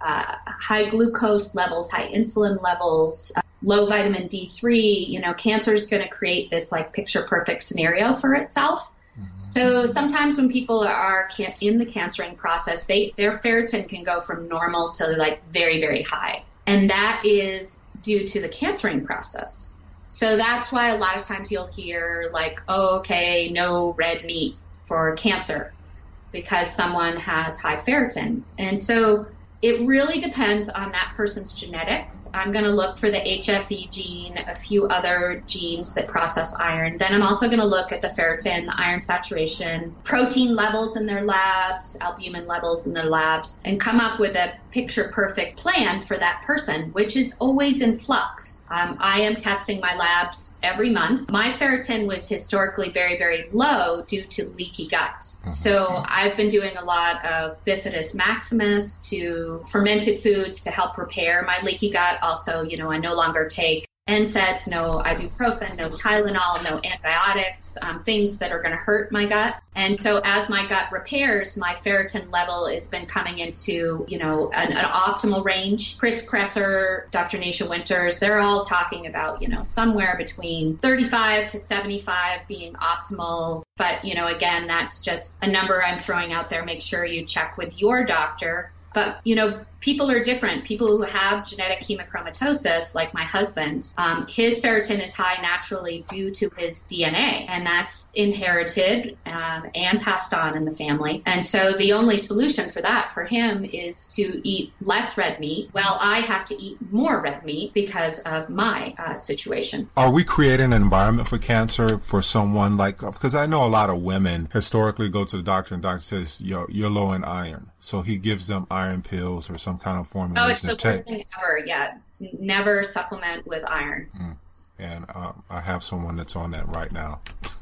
uh, high glucose levels, high insulin levels, uh, low vitamin D3. You know, cancer is going to create this like picture perfect scenario for itself. So sometimes when people are in the cancering process, they their ferritin can go from normal to like very very high, and that is due to the cancering process. So that's why a lot of times you'll hear like, oh, okay, no red meat for cancer because someone has high ferritin. And so it really depends on that person's genetics. I'm going to look for the HFE gene, a few other genes that process iron. Then I'm also going to look at the ferritin, the iron saturation, protein levels in their labs, albumin levels in their labs, and come up with a picture perfect plan for that person, which is always in flux. Um, I am testing my labs every month. My ferritin was historically very, very low due to leaky gut. Mm-hmm. So I've been doing a lot of Bifido Maximus to fermented foods to help repair my leaky gut. Also, you know, I no longer take NSAIDs, no ibuprofen, no Tylenol, no antibiotics, um, things that are going to hurt my gut. And so as my gut repairs, my ferritin level has been coming into, you know, an, an optimal range. Chris Kresser, Dr. Nasha Winters, they're all talking about, you know, somewhere between 35 to 75 being optimal. But, you know, again, that's just a number I'm throwing out there. Make sure you check with your doctor. But, you know, people are different. People who have genetic hemochromatosis, like my husband, um, his ferritin is high naturally due to his DNA, and that's inherited um, and passed on in the family. And so the only solution for that for him is to eat less red meat. Well, I have to eat more red meat because of my uh, situation. Are we creating an environment for cancer for someone like? Because I know a lot of women historically go to the doctor and the doctor says you're, you're low in iron, so he gives them iron pills or some some kind of formulation. Oh, it's the worst thing ever. Yeah, never supplement with iron. Mm. And um, I have someone that's on that right now.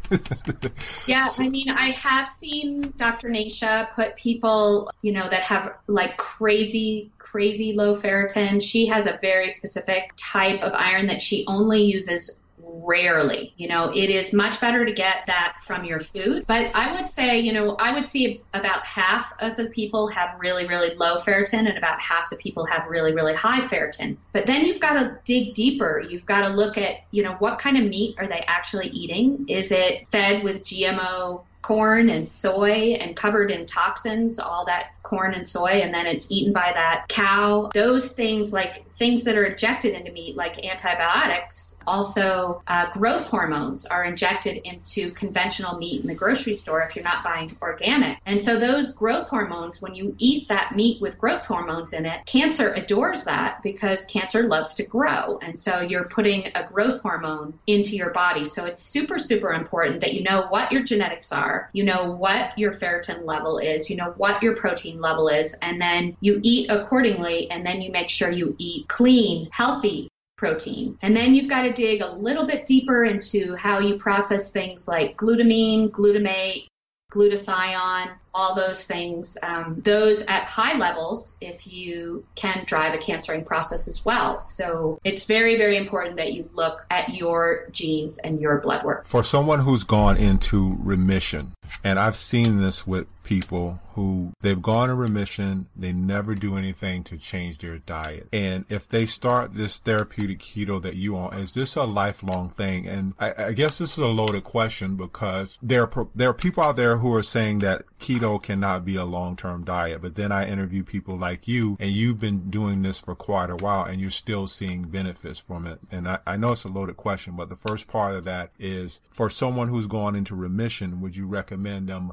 yeah, I mean, I have seen Dr. Nasha put people, you know, that have like crazy, crazy low ferritin. She has a very specific type of iron that she only uses rarely. You know, it is much better to get that from your food. But I would say, you know, I would see about half of the people have really, really low ferritin and about half the people have really, really high ferritin. But then you've got to dig deeper. You've got to look at, you know, what kind of meat are they actually eating? Is it fed with GMO corn and soy and covered in toxins, all that corn and soy, and then it's eaten by that cow. Those things, like things that are injected into meat, like antibiotics, also uh, growth hormones are injected into conventional meat in the grocery store if you're not buying organic. And so, those growth hormones, when you eat that meat with growth hormones in it, cancer adores that because cancer loves to grow. And so, you're putting a growth hormone into your body. So, it's super, super important that you know what your genetics are, you know what your ferritin level is, you know what your protein level is, and then you eat accordingly, and then you make sure you eat clean, healthy protein. And then you've got to dig a little bit deeper into how you process things like glutamine, glutamate, glutathione, all those things. Um, those at high levels, if you can drive a cancering process as well. So it's very, very important that you look at your genes and your blood work. For someone who's gone into remission, and I've seen this with people who they've gone in remission, they never do anything to change their diet. And if they start this therapeutic keto that you on, is this a lifelong thing? And I, I guess this is a loaded question because there are, there are people out there who are saying that keto cannot be a long-term diet. But then I interview people like you and you've been doing this for quite a while and you're still seeing benefits from it. And I, I know it's a loaded question, but the first part of that is for someone who's gone into remission, would you recommend them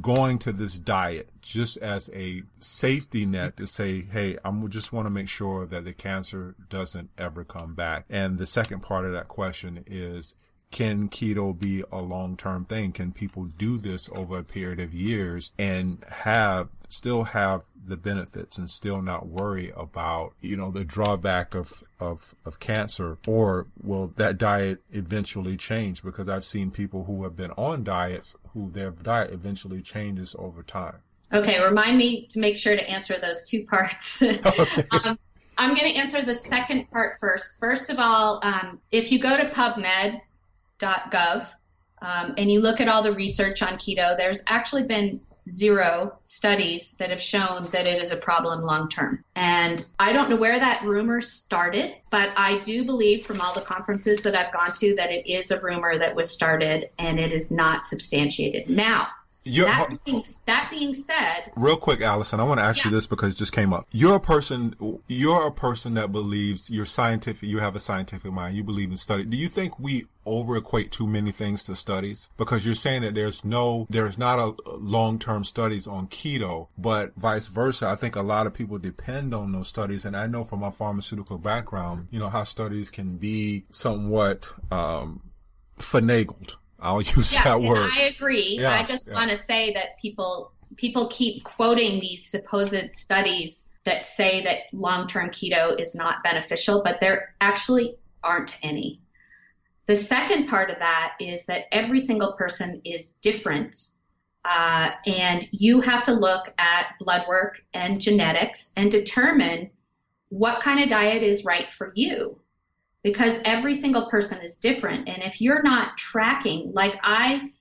going to this diet just as a safety net to say, Hey, I'm just want to make sure that the cancer doesn't ever come back. And the second part of that question is, can keto be a long-term thing? Can people do this over a period of years and have still have the benefits and still not worry about, you know, the drawback of, of, of cancer or will that diet eventually change? Because I've seen people who have been on diets who their diet eventually changes over time. Okay. Remind me to make sure to answer those two parts. okay. um, I'm going to answer the second part first. First of all, um, if you go to PubMed, keto.gov um, and you look at all the research on keto, there's actually been zero studies that have shown that it is a problem long term. And I don't know where that rumor started, but I do believe from all the conferences that I've gone to that it is a rumor that was started and it is not substantiated. Now, you're, that, being, that being said, real quick, Alison, I want to ask yeah. you this because it just came up. You're a person. You're a person that believes you're scientific. You have a scientific mind. You believe in study. Do you think we over equate too many things to studies? Because you're saying that there's no, there's not a long term studies on keto, but vice versa. I think a lot of people depend on those studies, and I know from my pharmaceutical background, you know how studies can be somewhat um, finagled I'll use yeah, that word. I agree. Yeah, I just yeah. want to say that people people keep quoting these supposed studies that say that long-term keto is not beneficial, but there actually aren't any. The second part of that is that every single person is different. Uh, and you have to look at blood work and genetics and determine what kind of diet is right for you. because every single person is different. And if you're not tracking, like I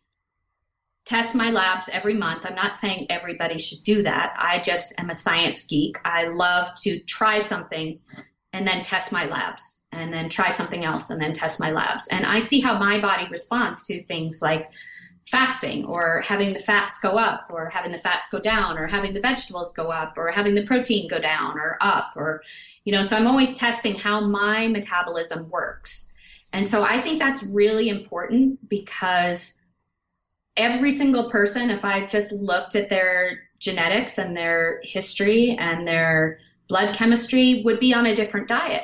test my labs every month. I'm not saying everybody should do that. I just am a science geek. I love to try something and then test my labs and then try something else and then test my labs. And I see how my body responds to things like fasting or having the fats go up or having the fats go down or having the vegetables go up or having the protein go down or up or you know so i'm always testing how my metabolism works and so i think that's really important because every single person if i just looked at their genetics and their history and their blood chemistry would be on a different diet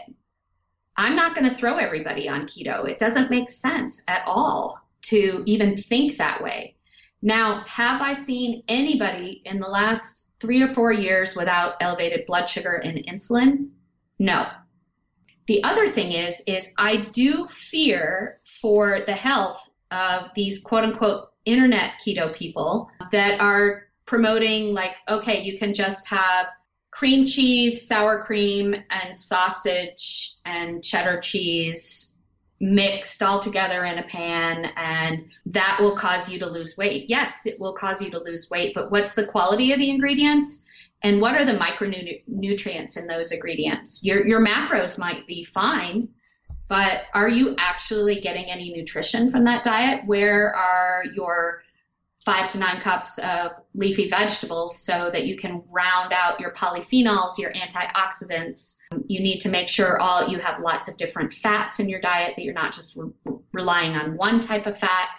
i'm not going to throw everybody on keto it doesn't make sense at all to even think that way. Now, have I seen anybody in the last three or four years without elevated blood sugar and insulin? No. The other thing is, is I do fear for the health of these quote unquote internet keto people that are promoting like, okay, you can just have cream cheese, sour cream, and sausage and cheddar cheese mixed all together in a pan and that will cause you to lose weight. Yes, it will cause you to lose weight, but what's the quality of the ingredients? And what are the micronutrients in those ingredients? Your, your macros might be fine, but are you actually getting any nutrition from that diet? Where are your five to nine cups of leafy vegetables so that you can round out your polyphenols, your antioxidants. You need to make sure all you have lots of different fats in your diet that you're not just re- relying on one type of fat.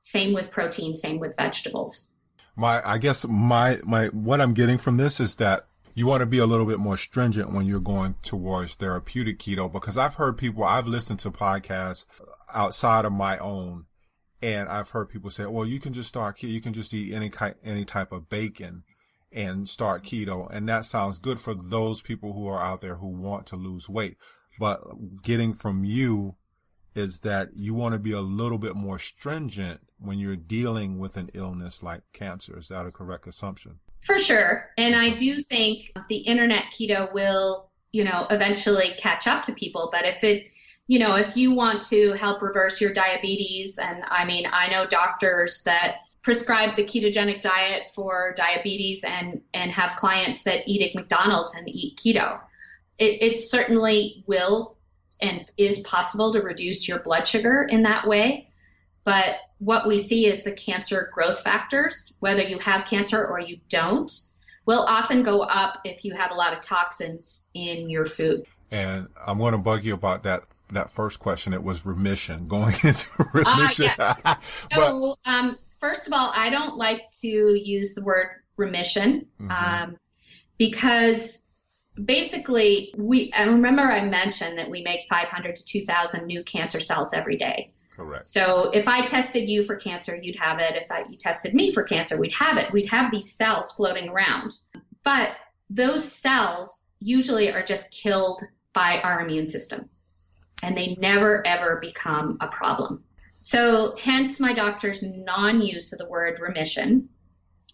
Same with protein, same with vegetables. My I guess my my what I'm getting from this is that you want to be a little bit more stringent when you're going towards therapeutic keto because I've heard people I've listened to podcasts outside of my own and I've heard people say, well, you can just start keto. You can just eat any kind, any type of bacon and start keto. And that sounds good for those people who are out there who want to lose weight. But getting from you is that you want to be a little bit more stringent when you're dealing with an illness like cancer. Is that a correct assumption? For sure. And I do think the internet keto will, you know, eventually catch up to people. But if it, you know, if you want to help reverse your diabetes, and I mean, I know doctors that prescribe the ketogenic diet for diabetes and, and have clients that eat at McDonald's and eat keto. It, it certainly will and is possible to reduce your blood sugar in that way. But what we see is the cancer growth factors, whether you have cancer or you don't, will often go up if you have a lot of toxins in your food. And I'm going to bug you about that that first question. It was remission, going into remission. Uh, yeah. so, but, um, first of all, I don't like to use the word remission mm-hmm. um, because basically we. I remember I mentioned that we make 500 to 2,000 new cancer cells every day. Correct. So if I tested you for cancer, you'd have it. If I, you tested me for cancer, we'd have it. We'd have these cells floating around. But those cells usually are just killed by our immune system and they never ever become a problem. So, hence my doctor's non use of the word remission.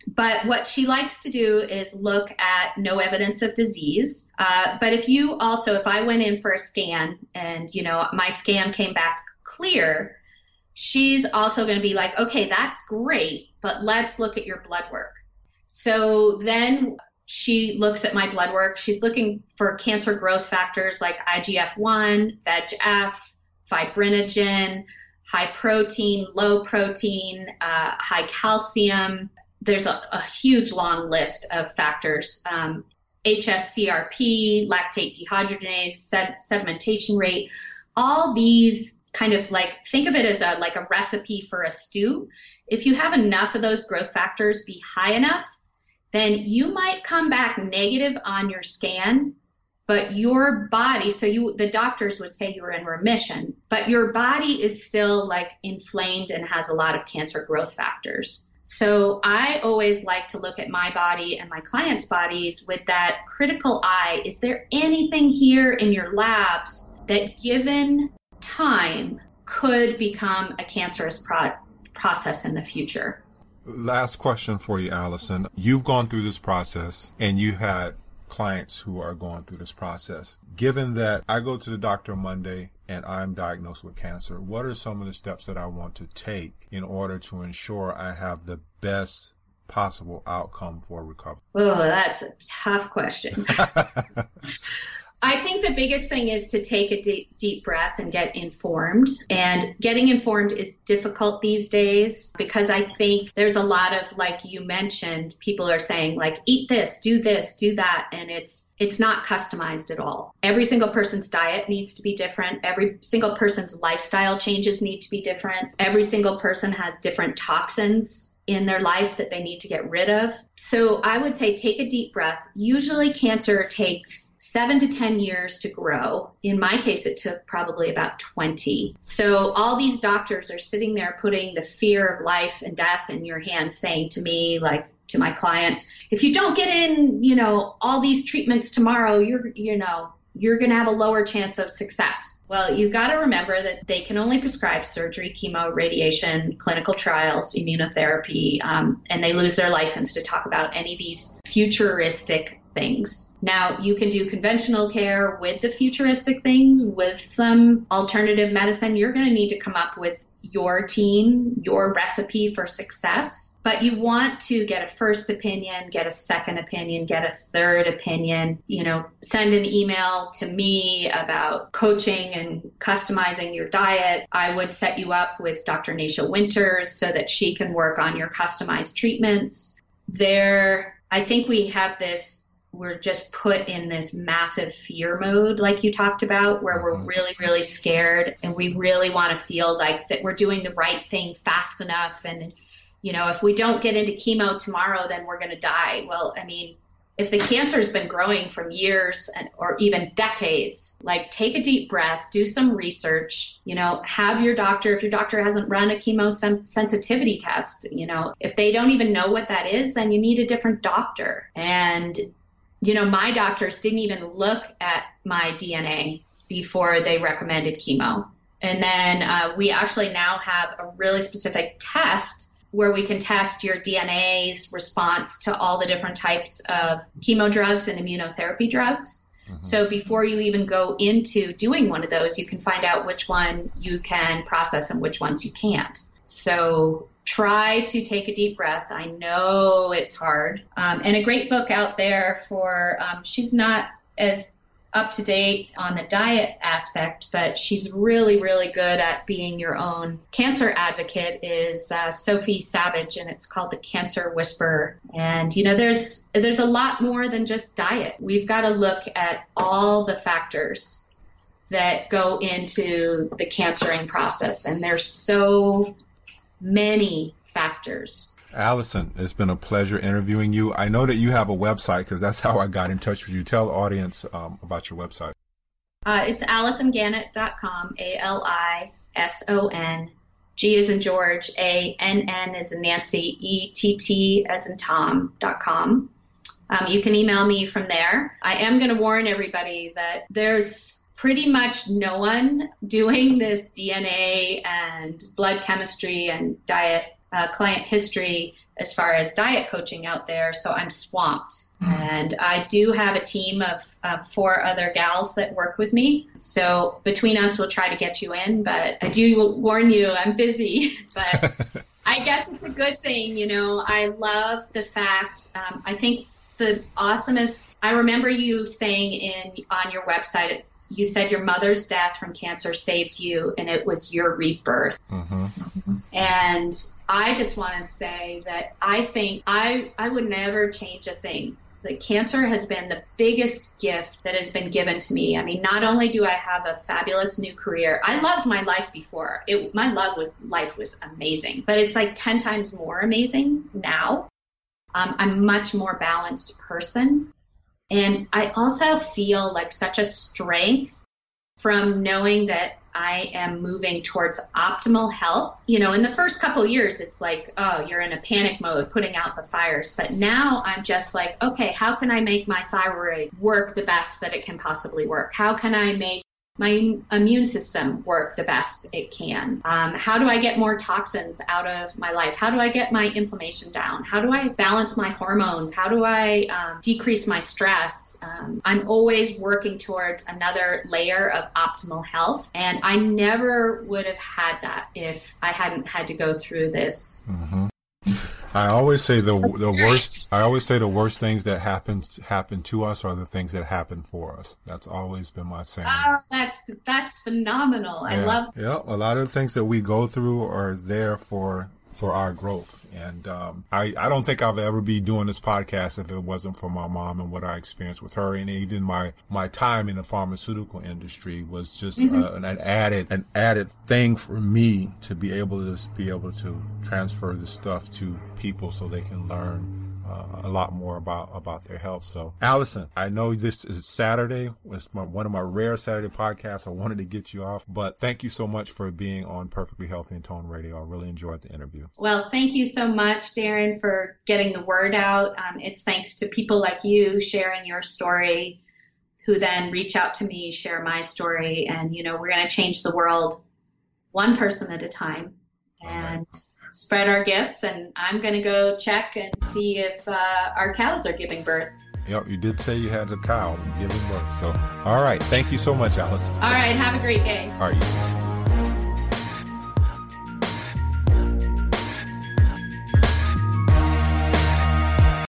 But what she likes to do is look at no evidence of disease. Uh, but if you also, if I went in for a scan and, you know, my scan came back clear, she's also going to be like, okay, that's great, but let's look at your blood work. So then she looks at my blood work. She's looking for cancer growth factors like IGF 1, VEGF, fibrinogen, high protein, low protein, uh, high calcium. There's a, a, huge long list of factors. Um, HSCRP, lactate dehydrogenase, sed- sedimentation rate, all these kind of like think of it as a like a recipe for a stew. If you have enough of those growth factors be high enough, then you might come back negative on your scan but your body so you the doctors would say you're in remission but your body is still like inflamed and has a lot of cancer growth factors. So i always like to look at my body and my clients bodies with that critical eye. Is there anything here in your labs that given time could become a cancerous pro- process in the future Last question for you, Alison. You've gone through this process and you had clients who are going through this process. Given that I go to the doctor Monday and I'm diagnosed with cancer, what are some of the steps that I want to take in order to ensure I have the best possible outcome for recovery? Oh, that's a tough question. I think the biggest thing is to take a deep, deep breath and get informed. And getting informed is difficult these days because I think there's a lot of, like you mentioned, people are saying like, eat this, do this, do that. And it's, it's not customized at all. Every single person's diet needs to be different. Every single person's lifestyle changes need to be different. Every single person has different toxins in their life that they need to get rid of. So I would say take a deep breath. Usually, cancer takes seven to 10 years to grow. In my case, it took probably about 20. So all these doctors are sitting there putting the fear of life and death in your hands, saying to me, like, to my clients, if you don't get in, you know, all these treatments tomorrow, you're, you know, you're going to have a lower chance of success. Well, you've got to remember that they can only prescribe surgery, chemo, radiation, clinical trials, immunotherapy, um, and they lose their license to talk about any of these futuristic things. Now, you can do conventional care with the futuristic things, with some alternative medicine. You're going to need to come up with your team, your recipe for success. But you want to get a first opinion, get a second opinion, get a third opinion. You know, send an email to me about coaching and customizing your diet. I would set you up with Dr. Nasha Winters so that she can work on your customized treatments. There, I think we have this we're just put in this massive fear mode like you talked about where we're mm-hmm. really really scared and we really want to feel like that we're doing the right thing fast enough and you know if we don't get into chemo tomorrow then we're going to die well i mean if the cancer's been growing from years and, or even decades, like take a deep breath, do some research, you know, have your doctor, if your doctor hasn't run a chemo sensitivity test, you know, if they don't even know what that is, then you need a different doctor. And you know, my doctors didn't even look at my DNA before they recommended chemo. And then uh, we actually now have a really specific test where we can test your DNA's response to all the different types of chemo drugs and immunotherapy drugs. Mm-hmm. So before you even go into doing one of those, you can find out which one you can process and which ones you can't. So try to take a deep breath. I know it's hard. Um, and a great book out there for, um, she's not as up to date on the diet aspect, but she's really, really good at being your own cancer advocate. Is uh, Sophie Sabbage, and it's called the Cancer Whisperer. And you know, there's there's a lot more than just diet. We've got to look at all the factors that go into the cancering process, and there's so many factors. Alison, it's been a pleasure interviewing you. I know that you have a website because that's how I got in touch with you. Tell the audience um, about your website. Uh, it's AlisonGannett.com, A L I S O N. G is in George, A N N is in Nancy, E T T as in Tom.com. Um, you can email me from there. I am going to warn everybody that there's pretty much no one doing this DNA and blood chemistry and diet uh, client history as far as diet coaching out there. So I'm swamped. Mm-hmm. And I do have a team of uh, four other gals that work with me. So between us, we'll try to get you in. But I do warn you, I'm busy. but I guess it's a good thing. You know, I love the fact, um, I think the awesomest, I remember you saying in on your website you said your mother's death from cancer saved you and it was your rebirth. Mm-hmm. And I just want to say that I think I, I would never change a thing. The cancer has been the biggest gift that has been given to me. I mean, not only do I have a fabulous new career, I loved my life before. It, my love was life was amazing, but it's like 10 times more amazing now. Um, I'm a much more balanced person. And I also feel like such a strength from knowing that I am moving towards optimal health. You know, in the first couple years, it's like, oh, you're in a panic mode, putting out the fires. But now I'm just like, okay, how can I make my thyroid work the best that it can possibly work? How can I make my immune system work the best it can? Um, how do I get more toxins out of my life? How do I get my inflammation down? How do I balance my hormones? How do I um, decrease my stress? Um, I'm always working towards another layer of optimal health. And I never would have had that if I hadn't had to go through this. Mm-hmm. I always say the the worst. I always say the worst things that happen happen to us are the things that happen for us. That's always been my saying. Oh, that's that's phenomenal. Yeah. I love. Yeah, a lot of the things that we go through are there for for our growth. And um, I, I don't think I'll ever be doing this podcast if it wasn't for my mom and what I experienced with her. And even my, my time in the pharmaceutical industry was just mm-hmm. uh, an, an, added, an added thing for me to be able to be able to transfer this stuff to people so they can learn uh, a lot more about about their health. So, Alison, I know this is Saturday. It's my, one of my rare Saturday podcasts. I wanted to get you off, but thank you so much for being on Perfectly Healthy and Toned Radio. I really enjoyed the interview. Well, thank you so much, Darren, for getting the word out. Um, it's thanks to people like you sharing your story, who then reach out to me, share my story, and you know we're going to change the world one person at a time. And right spread our gifts. And I'm going to go check and see if uh, our cows are giving birth. Yep, you did say you had a cow giving birth. So, all right. Thank you so much, Alice. All right. Have a great day. All right.